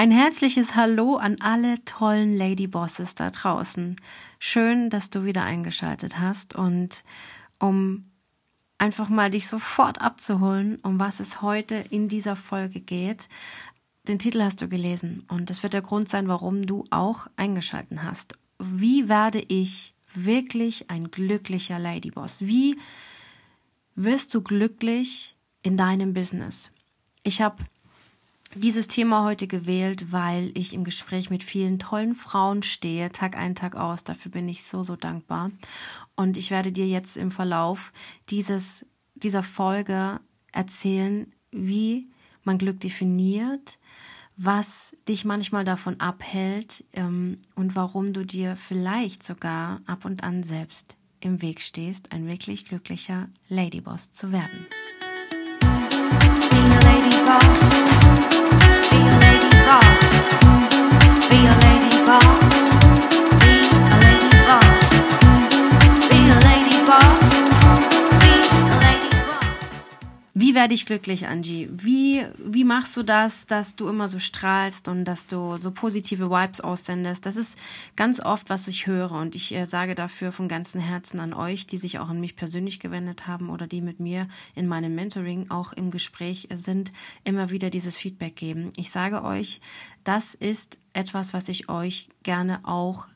Ein herzliches Hallo an alle tollen Ladybosses da draußen. Schön, dass du wieder eingeschaltet hast und um einfach mal dich sofort abzuholen, um was es heute in dieser Folge geht. Den Titel hast du gelesen und das wird der Grund sein, warum du auch eingeschalten hast. Wie werde ich wirklich ein glücklicher Ladyboss? Wie wirst du glücklich in deinem Business? Ich habe dieses Thema heute gewählt, weil ich im Gespräch mit vielen tollen Frauen stehe, Tag ein, Tag aus. Dafür bin ich so, so dankbar. Und ich werde dir jetzt im Verlauf dieses, dieser Folge erzählen, wie man Glück definiert, was dich manchmal davon abhält ähm, und warum du dir vielleicht sogar ab und an selbst im Weg stehst, ein wirklich glücklicher Ladyboss zu werden. Be a Ladyboss. Wie werde ich glücklich, Angie? Wie, wie machst du das, dass du immer so strahlst und dass du so positive Vibes aussendest? Das ist ganz oft, was ich höre und ich äh, sage dafür von ganzem Herzen an euch, die sich auch an mich persönlich gewendet haben oder die mit mir in meinem Mentoring auch im Gespräch sind, immer wieder dieses Feedback geben. Ich sage euch, das ist etwas, was ich euch gerne auch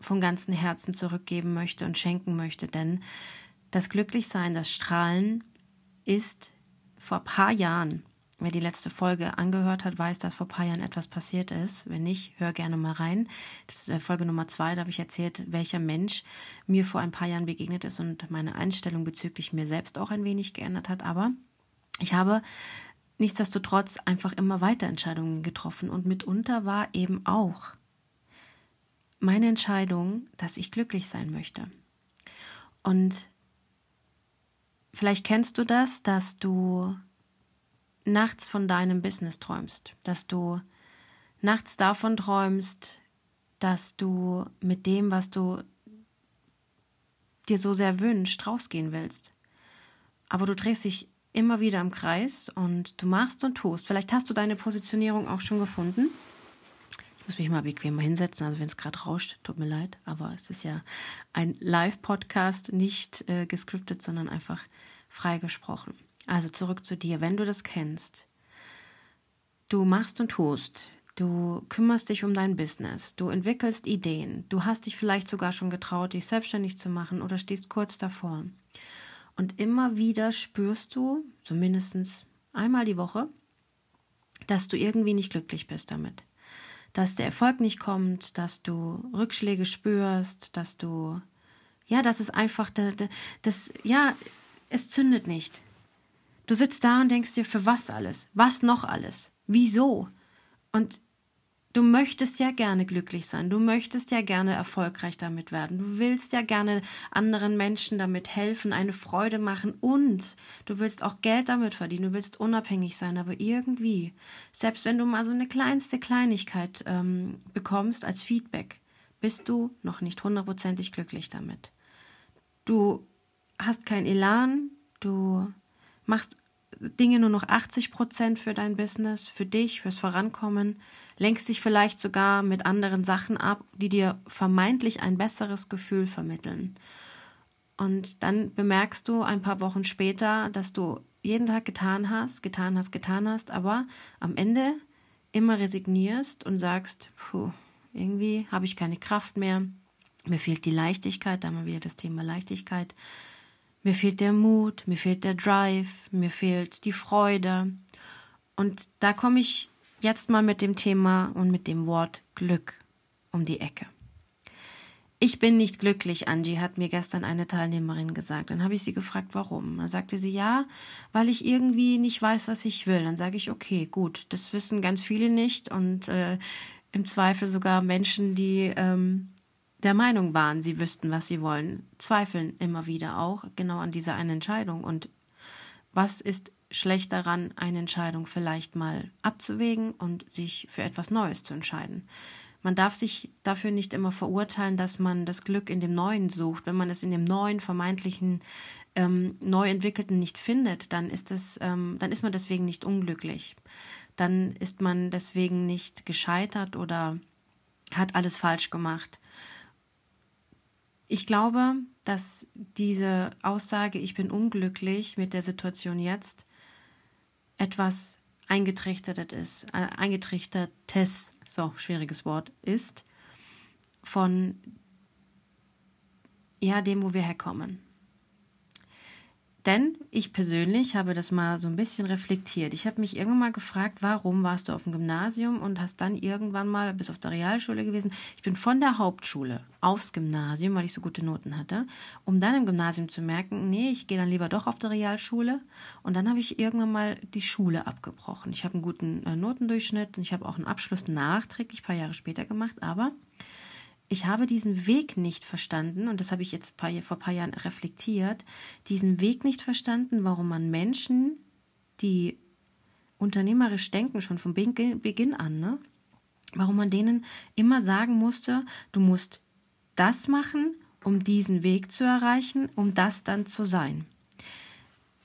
von ganzem Herzen zurückgeben möchte und schenken möchte, denn das Glücklichsein, das Strahlen ist vor ein paar Jahren, wer die letzte Folge angehört hat, weiß, dass vor ein paar Jahren etwas passiert ist. Wenn nicht, hör gerne mal rein. Das ist äh, Folge Nummer zwei, da habe ich erzählt, welcher Mensch mir vor ein paar Jahren begegnet ist und meine Einstellung bezüglich mir selbst auch ein wenig geändert hat. Aber ich habe nichtsdestotrotz einfach immer weiter Entscheidungen getroffen und mitunter war eben auch meine Entscheidung, dass ich glücklich sein möchte. Und Vielleicht kennst du das, dass du nachts von deinem Business träumst, dass du nachts davon träumst, dass du mit dem, was du dir so sehr wünscht, rausgehen willst. Aber du drehst dich immer wieder im Kreis und du machst und tust. Vielleicht hast du deine Positionierung auch schon gefunden muss mich mal bequemer hinsetzen, also wenn es gerade rauscht, tut mir leid, aber es ist ja ein Live-Podcast, nicht äh, gescriptet, sondern einfach frei gesprochen. Also zurück zu dir, wenn du das kennst. Du machst und tust, du kümmerst dich um dein Business, du entwickelst Ideen, du hast dich vielleicht sogar schon getraut, dich selbstständig zu machen oder stehst kurz davor. Und immer wieder spürst du, so einmal die Woche, dass du irgendwie nicht glücklich bist damit dass der Erfolg nicht kommt, dass du Rückschläge spürst, dass du, ja, das ist einfach, das, ja, es zündet nicht. Du sitzt da und denkst dir, für was alles? Was noch alles? Wieso? Und Du möchtest ja gerne glücklich sein, du möchtest ja gerne erfolgreich damit werden, du willst ja gerne anderen Menschen damit helfen, eine Freude machen. Und du willst auch Geld damit verdienen, du willst unabhängig sein, aber irgendwie, selbst wenn du mal so eine kleinste Kleinigkeit ähm, bekommst als Feedback, bist du noch nicht hundertprozentig glücklich damit. Du hast kein Elan, du machst Dinge nur noch 80 Prozent für dein Business, für dich, fürs Vorankommen, lenkst dich vielleicht sogar mit anderen Sachen ab, die dir vermeintlich ein besseres Gefühl vermitteln. Und dann bemerkst du ein paar Wochen später, dass du jeden Tag getan hast, getan hast, getan hast, aber am Ende immer resignierst und sagst, puh, irgendwie habe ich keine Kraft mehr, mir fehlt die Leichtigkeit, da haben wir wieder das Thema Leichtigkeit, mir fehlt der Mut, mir fehlt der Drive, mir fehlt die Freude. Und da komme ich jetzt mal mit dem Thema und mit dem Wort Glück um die Ecke. Ich bin nicht glücklich, Angie, hat mir gestern eine Teilnehmerin gesagt. Dann habe ich sie gefragt, warum. Dann sagte sie, ja, weil ich irgendwie nicht weiß, was ich will. Dann sage ich, okay, gut, das wissen ganz viele nicht und äh, im Zweifel sogar Menschen, die ähm, der Meinung waren, sie wüssten, was sie wollen, zweifeln immer wieder auch genau an dieser einen Entscheidung. Und was ist schlecht daran, eine Entscheidung vielleicht mal abzuwägen und sich für etwas Neues zu entscheiden? Man darf sich dafür nicht immer verurteilen, dass man das Glück in dem Neuen sucht. Wenn man es in dem neuen, vermeintlichen, ähm, neu entwickelten nicht findet, dann ist es, ähm, dann ist man deswegen nicht unglücklich dann ist man deswegen nicht gescheitert oder hat alles falsch gemacht. Ich glaube, dass diese Aussage, ich bin unglücklich mit der Situation jetzt, etwas eingetrichtert ist, äh, eingetrichtertes, so schwieriges Wort, ist von ja, dem, wo wir herkommen. Denn ich persönlich habe das mal so ein bisschen reflektiert. Ich habe mich irgendwann mal gefragt, warum warst du auf dem Gymnasium und hast dann irgendwann mal bis auf der Realschule gewesen. Ich bin von der Hauptschule aufs Gymnasium, weil ich so gute Noten hatte, um dann im Gymnasium zu merken, nee, ich gehe dann lieber doch auf der Realschule. Und dann habe ich irgendwann mal die Schule abgebrochen. Ich habe einen guten äh, Notendurchschnitt und ich habe auch einen Abschluss nachträglich, ein paar Jahre später gemacht, aber ich habe diesen Weg nicht verstanden, und das habe ich jetzt vor ein paar Jahren reflektiert, diesen Weg nicht verstanden, warum man Menschen, die unternehmerisch denken, schon von Beginn an, ne? warum man denen immer sagen musste, du musst das machen, um diesen Weg zu erreichen, um das dann zu sein.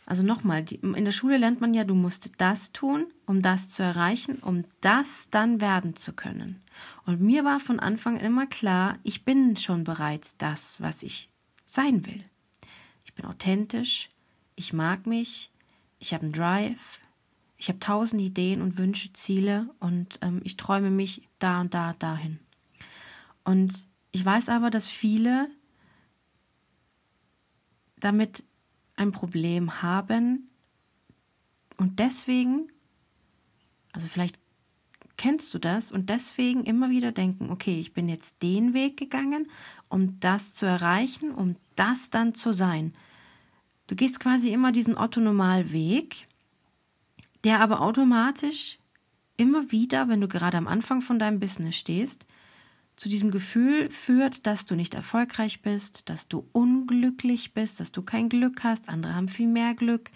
Also nochmal, in der Schule lernt man ja, du musst das tun, um das zu erreichen, um das dann werden zu können. Und mir war von Anfang immer klar, ich bin schon bereits das, was ich sein will. Ich bin authentisch, ich mag mich, ich habe einen Drive, ich habe tausend Ideen und Wünsche, Ziele und ähm, ich träume mich da und da dahin. Und ich weiß aber, dass viele damit ein Problem haben und deswegen, also vielleicht kennst du das und deswegen immer wieder denken, okay, ich bin jetzt den Weg gegangen, um das zu erreichen, um das dann zu sein. Du gehst quasi immer diesen Otto-Normal-Weg, der aber automatisch immer wieder, wenn du gerade am Anfang von deinem Business stehst, zu diesem Gefühl führt, dass du nicht erfolgreich bist, dass du unglücklich bist, dass du kein Glück hast, andere haben viel mehr Glück,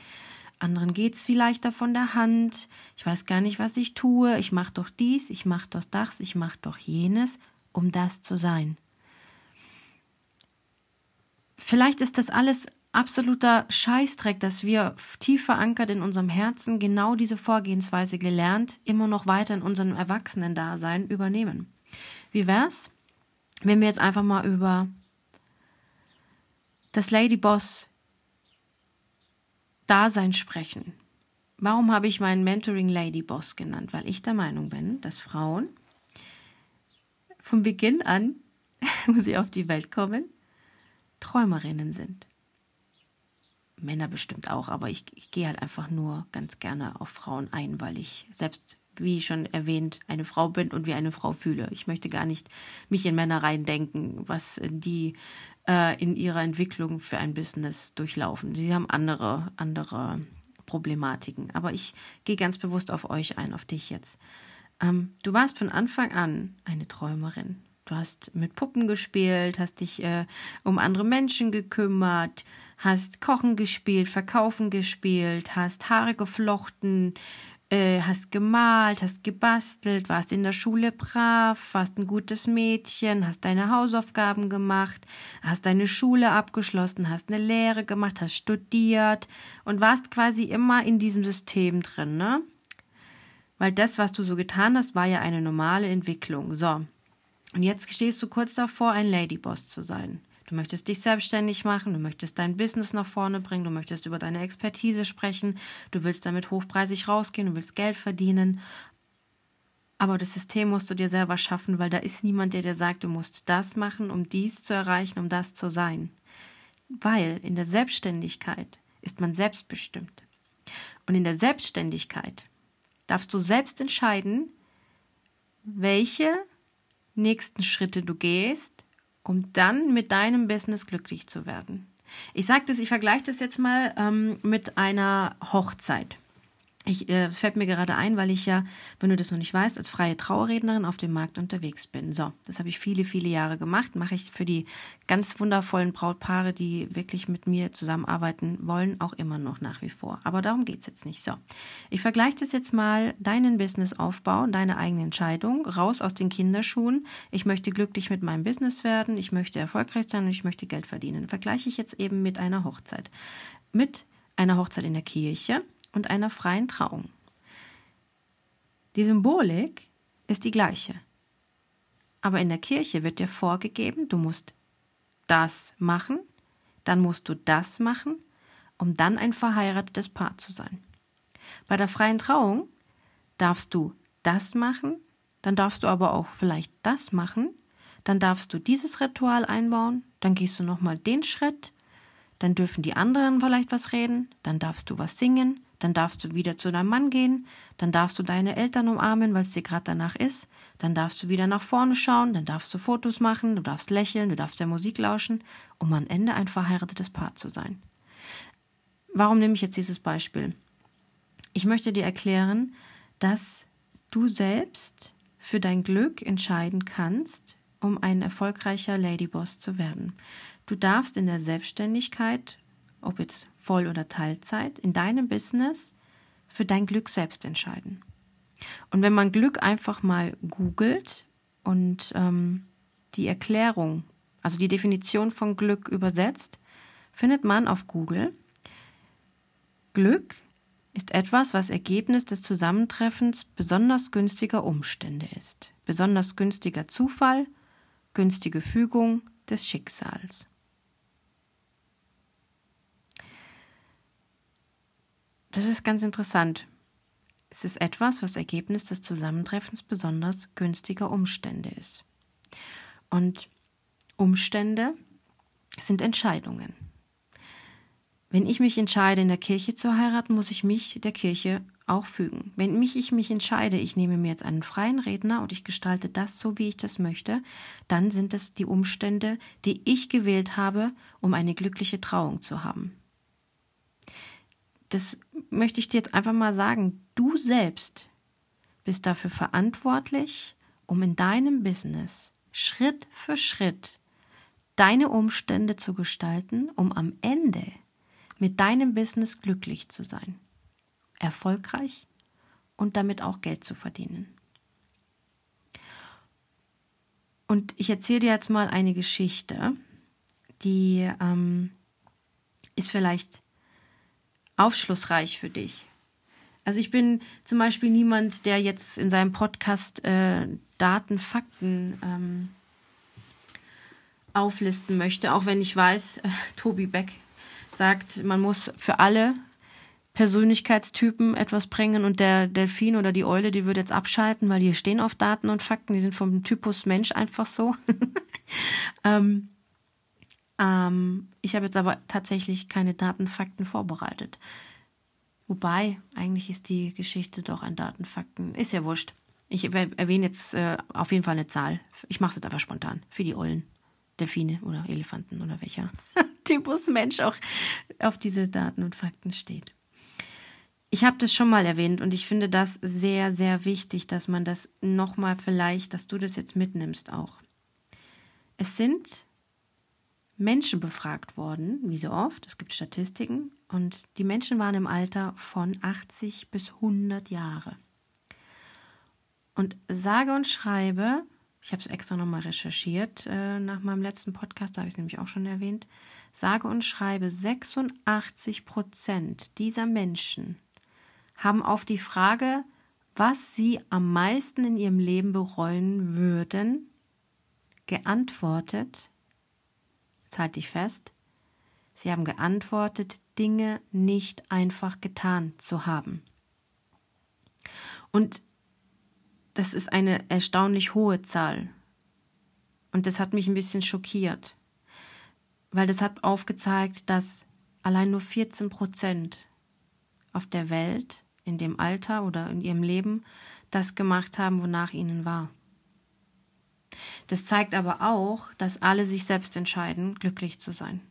anderen geht es viel leichter von der Hand, ich weiß gar nicht, was ich tue, ich mache doch dies, ich mache doch das, ich mache doch jenes, um das zu sein. Vielleicht ist das alles absoluter Scheißdreck, dass wir tief verankert in unserem Herzen genau diese Vorgehensweise gelernt, immer noch weiter in unserem Erwachsenen-Dasein übernehmen. Wie wär's, wenn wir jetzt einfach mal über das Ladyboss Dasein sprechen? Warum habe ich meinen Mentoring Ladyboss genannt? Weil ich der Meinung bin, dass Frauen von Beginn an, wo sie auf die Welt kommen, Träumerinnen sind. Männer bestimmt auch, aber ich, ich gehe halt einfach nur ganz gerne auf Frauen ein, weil ich selbst wie schon erwähnt, eine Frau bin und wie eine Frau fühle. Ich möchte gar nicht mich in Männer reindenken, was die äh, in ihrer Entwicklung für ein Business durchlaufen. Sie haben andere, andere Problematiken. Aber ich gehe ganz bewusst auf euch ein, auf dich jetzt. Ähm, du warst von Anfang an eine Träumerin. Du hast mit Puppen gespielt, hast dich äh, um andere Menschen gekümmert, hast Kochen gespielt, Verkaufen gespielt, hast Haare geflochten, äh, hast gemalt, hast gebastelt, warst in der Schule brav, warst ein gutes Mädchen, hast deine Hausaufgaben gemacht, hast deine Schule abgeschlossen, hast eine Lehre gemacht, hast studiert und warst quasi immer in diesem System drin, ne? Weil das, was du so getan hast, war ja eine normale Entwicklung. So. Und jetzt stehst du kurz davor, ein Ladyboss zu sein. Du möchtest dich selbstständig machen, du möchtest dein Business nach vorne bringen, du möchtest über deine Expertise sprechen, du willst damit hochpreisig rausgehen, du willst Geld verdienen. Aber das System musst du dir selber schaffen, weil da ist niemand, der dir sagt, du musst das machen, um dies zu erreichen, um das zu sein. Weil in der Selbstständigkeit ist man selbstbestimmt. Und in der Selbstständigkeit darfst du selbst entscheiden, welche nächsten Schritte du gehst, um dann mit deinem Business glücklich zu werden. Ich sage das, ich vergleiche das jetzt mal ähm, mit einer Hochzeit. Ich äh, fällt mir gerade ein, weil ich ja, wenn du das noch nicht weißt, als freie Trauerrednerin auf dem Markt unterwegs bin. So, das habe ich viele, viele Jahre gemacht. Mache ich für die ganz wundervollen Brautpaare, die wirklich mit mir zusammenarbeiten wollen, auch immer noch nach wie vor. Aber darum geht es jetzt nicht. So, ich vergleiche das jetzt mal, deinen Businessaufbau, deine eigene Entscheidung, raus aus den Kinderschuhen. Ich möchte glücklich mit meinem Business werden, ich möchte erfolgreich sein und ich möchte Geld verdienen. Vergleiche ich jetzt eben mit einer Hochzeit. Mit einer Hochzeit in der Kirche und einer freien Trauung. Die Symbolik ist die gleiche. Aber in der Kirche wird dir vorgegeben, du musst das machen, dann musst du das machen, um dann ein verheiratetes Paar zu sein. Bei der freien Trauung darfst du das machen, dann darfst du aber auch vielleicht das machen, dann darfst du dieses Ritual einbauen, dann gehst du nochmal den Schritt, dann dürfen die anderen vielleicht was reden, dann darfst du was singen, dann darfst du wieder zu deinem Mann gehen, dann darfst du deine Eltern umarmen, weil es dir gerade danach ist, dann darfst du wieder nach vorne schauen, dann darfst du Fotos machen, du darfst lächeln, du darfst der Musik lauschen, um am Ende ein verheiratetes Paar zu sein. Warum nehme ich jetzt dieses Beispiel? Ich möchte dir erklären, dass du selbst für dein Glück entscheiden kannst, um ein erfolgreicher Ladyboss zu werden. Du darfst in der Selbstständigkeit, ob jetzt Voll- oder Teilzeit, in deinem Business für dein Glück selbst entscheiden. Und wenn man Glück einfach mal googelt und ähm, die Erklärung, also die Definition von Glück übersetzt, findet man auf Google, Glück ist etwas, was Ergebnis des Zusammentreffens besonders günstiger Umstände ist. Besonders günstiger Zufall, günstige Fügung des Schicksals. Das ist ganz interessant. Es ist etwas, was Ergebnis des Zusammentreffens besonders günstiger Umstände ist. Und Umstände sind Entscheidungen. Wenn ich mich entscheide, in der Kirche zu heiraten, muss ich mich der Kirche auch fügen. Wenn mich, ich mich entscheide, ich nehme mir jetzt einen freien Redner und ich gestalte das so, wie ich das möchte, dann sind es die Umstände, die ich gewählt habe, um eine glückliche Trauung zu haben. Das möchte ich dir jetzt einfach mal sagen. Du selbst bist dafür verantwortlich, um in deinem Business Schritt für Schritt deine Umstände zu gestalten, um am Ende mit deinem Business glücklich zu sein, erfolgreich und damit auch Geld zu verdienen. Und ich erzähle dir jetzt mal eine Geschichte, die ähm, ist vielleicht aufschlussreich für dich. Also ich bin zum Beispiel niemand, der jetzt in seinem Podcast äh, Daten, Fakten ähm, auflisten möchte, auch wenn ich weiß, äh, Tobi Beck sagt, man muss für alle Persönlichkeitstypen etwas bringen und der Delfin oder die Eule, die würde jetzt abschalten, weil die stehen auf Daten und Fakten, die sind vom Typus Mensch einfach so. ähm, ähm, ich habe jetzt aber tatsächlich keine Daten, Fakten vorbereitet. Wobei, eigentlich ist die Geschichte doch ein Datenfakten. Ist ja wurscht. Ich erwähne jetzt äh, auf jeden Fall eine Zahl. Ich mache es jetzt einfach spontan. Für die Eulen, Delfine oder Elefanten oder welcher. Typus Mensch auch auf diese Daten und Fakten steht. Ich habe das schon mal erwähnt und ich finde das sehr, sehr wichtig, dass man das nochmal vielleicht, dass du das jetzt mitnimmst auch. Es sind Menschen befragt worden, wie so oft, es gibt Statistiken, und die Menschen waren im Alter von 80 bis 100 Jahre. Und sage und schreibe, ich habe es extra nochmal recherchiert äh, nach meinem letzten Podcast, da habe ich es nämlich auch schon erwähnt, sage und schreibe, 86 Prozent dieser Menschen haben auf die Frage, was sie am meisten in ihrem Leben bereuen würden, geantwortet, jetzt halte ich fest, sie haben geantwortet, Dinge nicht einfach getan zu haben. Und das ist eine erstaunlich hohe Zahl. Und das hat mich ein bisschen schockiert weil das hat aufgezeigt, dass allein nur 14 Prozent auf der Welt in dem Alter oder in ihrem Leben das gemacht haben, wonach ihnen war. Das zeigt aber auch, dass alle sich selbst entscheiden, glücklich zu sein.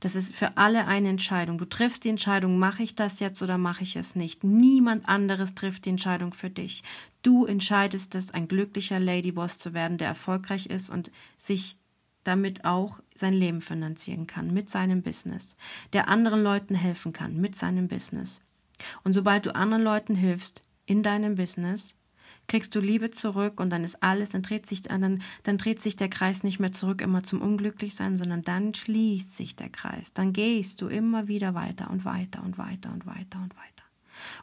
Das ist für alle eine Entscheidung. Du triffst die Entscheidung, mache ich das jetzt oder mache ich es nicht. Niemand anderes trifft die Entscheidung für dich. Du entscheidest es, ein glücklicher Ladyboss zu werden, der erfolgreich ist und sich damit auch sein Leben finanzieren kann mit seinem Business, der anderen Leuten helfen kann mit seinem Business. Und sobald du anderen Leuten hilfst in deinem Business, kriegst du Liebe zurück und dann ist alles, dann dreht sich, dann, dann dreht sich der Kreis nicht mehr zurück immer zum Unglücklichsein, sondern dann schließt sich der Kreis. Dann gehst du immer wieder weiter und weiter und weiter und weiter und weiter.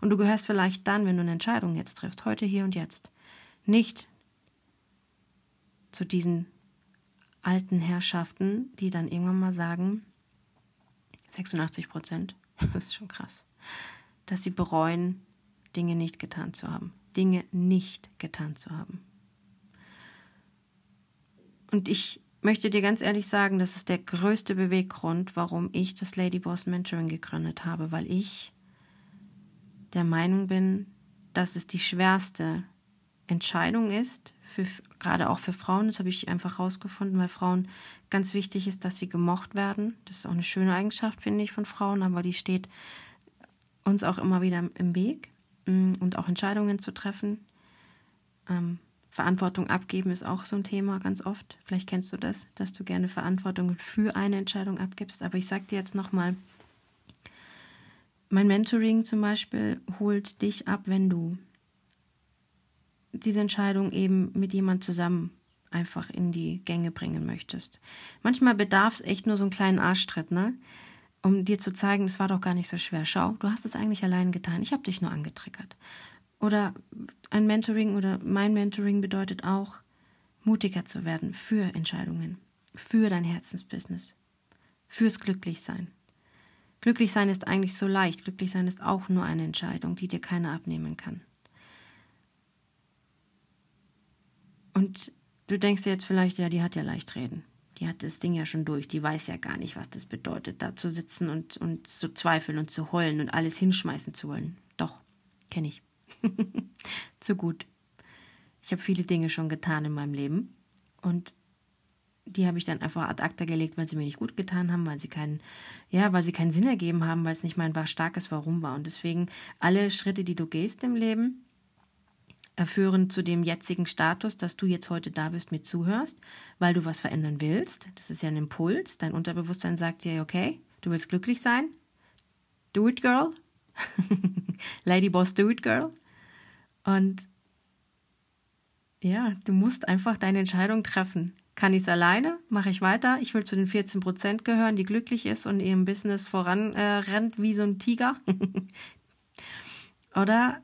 Und du gehörst vielleicht dann, wenn du eine Entscheidung jetzt triffst, heute, hier und jetzt, nicht zu diesen alten Herrschaften, die dann irgendwann mal sagen, 86 Prozent, das ist schon krass, dass sie bereuen, Dinge nicht getan zu haben. Dinge nicht getan zu haben. Und ich möchte dir ganz ehrlich sagen, das ist der größte Beweggrund, warum ich das Ladyboss Mentoring gegründet habe, weil ich der Meinung bin, dass es die schwerste Entscheidung ist, für, gerade auch für Frauen. Das habe ich einfach herausgefunden, weil Frauen ganz wichtig ist, dass sie gemocht werden. Das ist auch eine schöne Eigenschaft, finde ich, von Frauen, aber die steht uns auch immer wieder im Weg und auch Entscheidungen zu treffen. Ähm, Verantwortung abgeben ist auch so ein Thema ganz oft. Vielleicht kennst du das, dass du gerne Verantwortung für eine Entscheidung abgibst. Aber ich sage dir jetzt nochmal, mein Mentoring zum Beispiel holt dich ab, wenn du diese Entscheidung eben mit jemand zusammen einfach in die Gänge bringen möchtest. Manchmal bedarf es echt nur so einen kleinen Arschtritt, ne? Um dir zu zeigen, es war doch gar nicht so schwer. Schau, du hast es eigentlich allein getan. Ich habe dich nur angetriggert. Oder ein Mentoring oder mein Mentoring bedeutet auch, mutiger zu werden für Entscheidungen, für dein Herzensbusiness, fürs Glücklichsein. Glücklichsein ist eigentlich so leicht. Glücklichsein ist auch nur eine Entscheidung, die dir keiner abnehmen kann. Und du denkst dir jetzt vielleicht, ja, die hat ja leicht reden. Die hat das Ding ja schon durch. Die weiß ja gar nicht, was das bedeutet, da zu sitzen und, und zu zweifeln und zu heulen und alles hinschmeißen zu wollen. Doch, kenne ich. zu gut. Ich habe viele Dinge schon getan in meinem Leben und die habe ich dann einfach ad acta gelegt, weil sie mir nicht gut getan haben, weil sie keinen, ja, weil sie keinen Sinn ergeben haben, weil es nicht mein starkes Warum war. Und deswegen alle Schritte, die du gehst im Leben, führen zu dem jetzigen Status, dass du jetzt heute da bist, mir zuhörst, weil du was verändern willst. Das ist ja ein Impuls. Dein Unterbewusstsein sagt dir, okay, du willst glücklich sein. Do it, girl. Lady Boss, do it, girl. Und ja, du musst einfach deine Entscheidung treffen. Kann ich es alleine? Mache ich weiter? Ich will zu den 14 Prozent gehören, die glücklich ist und ihrem Business voran äh, wie so ein Tiger. Oder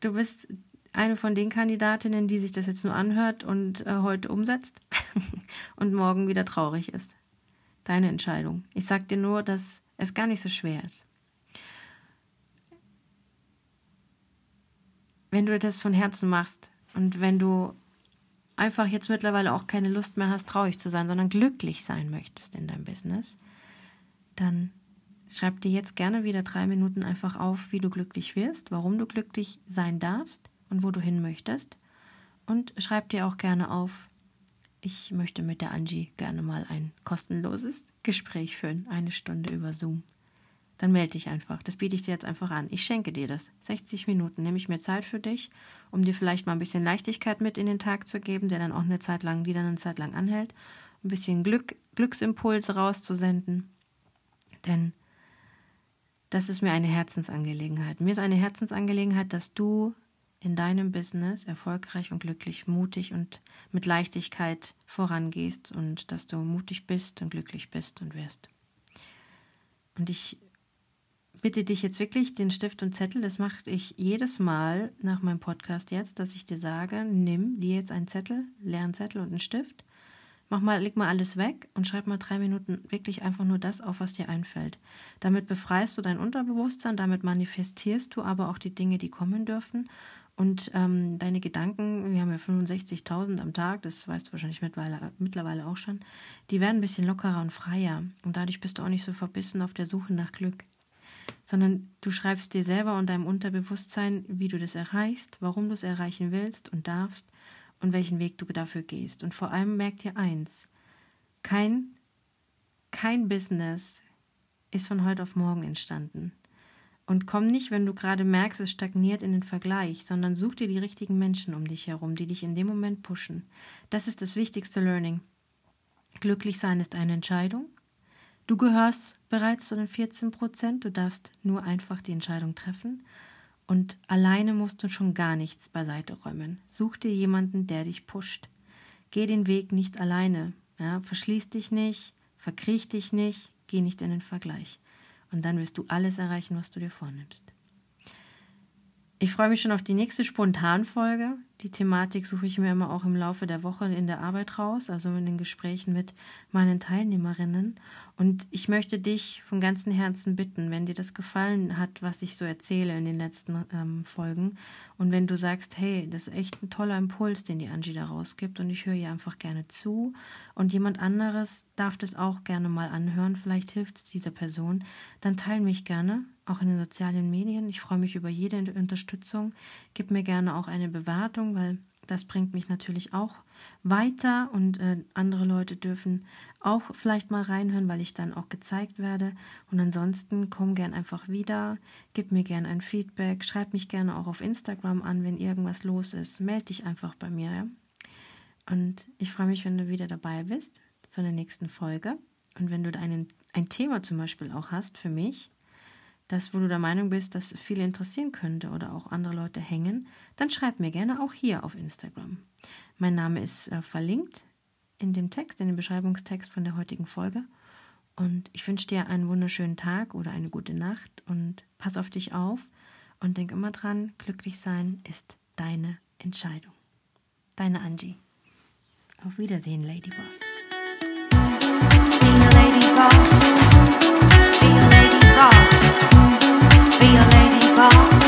du bist eine von den Kandidatinnen, die sich das jetzt nur anhört und äh, heute umsetzt und morgen wieder traurig ist. Deine Entscheidung. Ich sag dir nur, dass es gar nicht so schwer ist. Wenn du das von Herzen machst und wenn du einfach jetzt mittlerweile auch keine Lust mehr hast, traurig zu sein, sondern glücklich sein möchtest in deinem Business, dann schreib dir jetzt gerne wieder drei Minuten einfach auf, wie du glücklich wirst, warum du glücklich sein darfst und wo du hin möchtest. Und schreib dir auch gerne auf, ich möchte mit der Angie gerne mal ein kostenloses Gespräch führen, eine Stunde über Zoom. Dann melde dich einfach. Das biete ich dir jetzt einfach an. Ich schenke dir das. 60 Minuten nehme ich mir Zeit für dich, um dir vielleicht mal ein bisschen Leichtigkeit mit in den Tag zu geben, der dann auch eine Zeit lang, die dann eine Zeit lang anhält. Ein bisschen Glück, Glücksimpulse rauszusenden. Denn das ist mir eine Herzensangelegenheit. Mir ist eine Herzensangelegenheit, dass du in deinem Business erfolgreich und glücklich, mutig und mit Leichtigkeit vorangehst und dass du mutig bist und glücklich bist und wirst. Und ich bitte dich jetzt wirklich, den Stift und Zettel, das mache ich jedes Mal nach meinem Podcast jetzt, dass ich dir sage, nimm dir jetzt einen Zettel, leeren Zettel und einen Stift, mach mal, leg mal alles weg und schreib mal drei Minuten wirklich einfach nur das auf, was dir einfällt. Damit befreist du dein Unterbewusstsein, damit manifestierst du aber auch die Dinge, die kommen dürfen und ähm, deine Gedanken, wir haben ja 65.000 am Tag, das weißt du wahrscheinlich mittlerweile, auch schon, die werden ein bisschen lockerer und freier. Und dadurch bist du auch nicht so verbissen auf der Suche nach Glück. Sondern du schreibst dir selber und deinem Unterbewusstsein, wie du das erreichst, warum du es erreichen willst und darfst und welchen Weg du dafür gehst. Und vor allem merk dir eins: kein, kein Business ist von heute auf morgen entstanden. Und komm nicht, wenn du gerade merkst, es stagniert in den Vergleich, sondern such dir die richtigen Menschen um dich herum, die dich in dem Moment pushen. Das ist das wichtigste Learning. Glücklich sein ist eine Entscheidung. Du gehörst bereits zu den 14 Prozent. Du darfst nur einfach die Entscheidung treffen. Und alleine musst du schon gar nichts beiseite räumen. Such dir jemanden, der dich pusht. Geh den Weg nicht alleine. Ja, verschließ dich nicht, verkriech dich nicht, geh nicht in den Vergleich. Und dann wirst du alles erreichen, was du dir vornimmst. Ich freue mich schon auf die nächste Spontanfolge. Die Thematik suche ich mir immer auch im Laufe der Woche in der Arbeit raus, also in den Gesprächen mit meinen Teilnehmerinnen. Und ich möchte dich von ganzem Herzen bitten, wenn dir das gefallen hat, was ich so erzähle in den letzten ähm, Folgen, und wenn du sagst, hey, das ist echt ein toller Impuls, den die Angie da rausgibt, und ich höre ihr einfach gerne zu, und jemand anderes darf das auch gerne mal anhören, vielleicht hilft es dieser Person, dann teile mich gerne auch in den sozialen Medien. Ich freue mich über jede Unterstützung. Gib mir gerne auch eine Bewertung, weil das bringt mich natürlich auch weiter und äh, andere Leute dürfen auch vielleicht mal reinhören, weil ich dann auch gezeigt werde. Und ansonsten komm gern einfach wieder, gib mir gern ein Feedback, schreib mich gerne auch auf Instagram an, wenn irgendwas los ist. Meld dich einfach bei mir. Ja? Und ich freue mich, wenn du wieder dabei bist zu der nächsten Folge. Und wenn du einen, ein Thema zum Beispiel auch hast für mich, das, wo du der Meinung bist, dass viele interessieren könnte oder auch andere Leute hängen, dann schreib mir gerne auch hier auf Instagram. Mein Name ist äh, verlinkt in dem Text, in dem Beschreibungstext von der heutigen Folge. Und ich wünsche dir einen wunderschönen Tag oder eine gute Nacht und pass auf dich auf und denk immer dran, glücklich sein ist deine Entscheidung. Deine Angie. Auf Wiedersehen, Lady Boss. boss.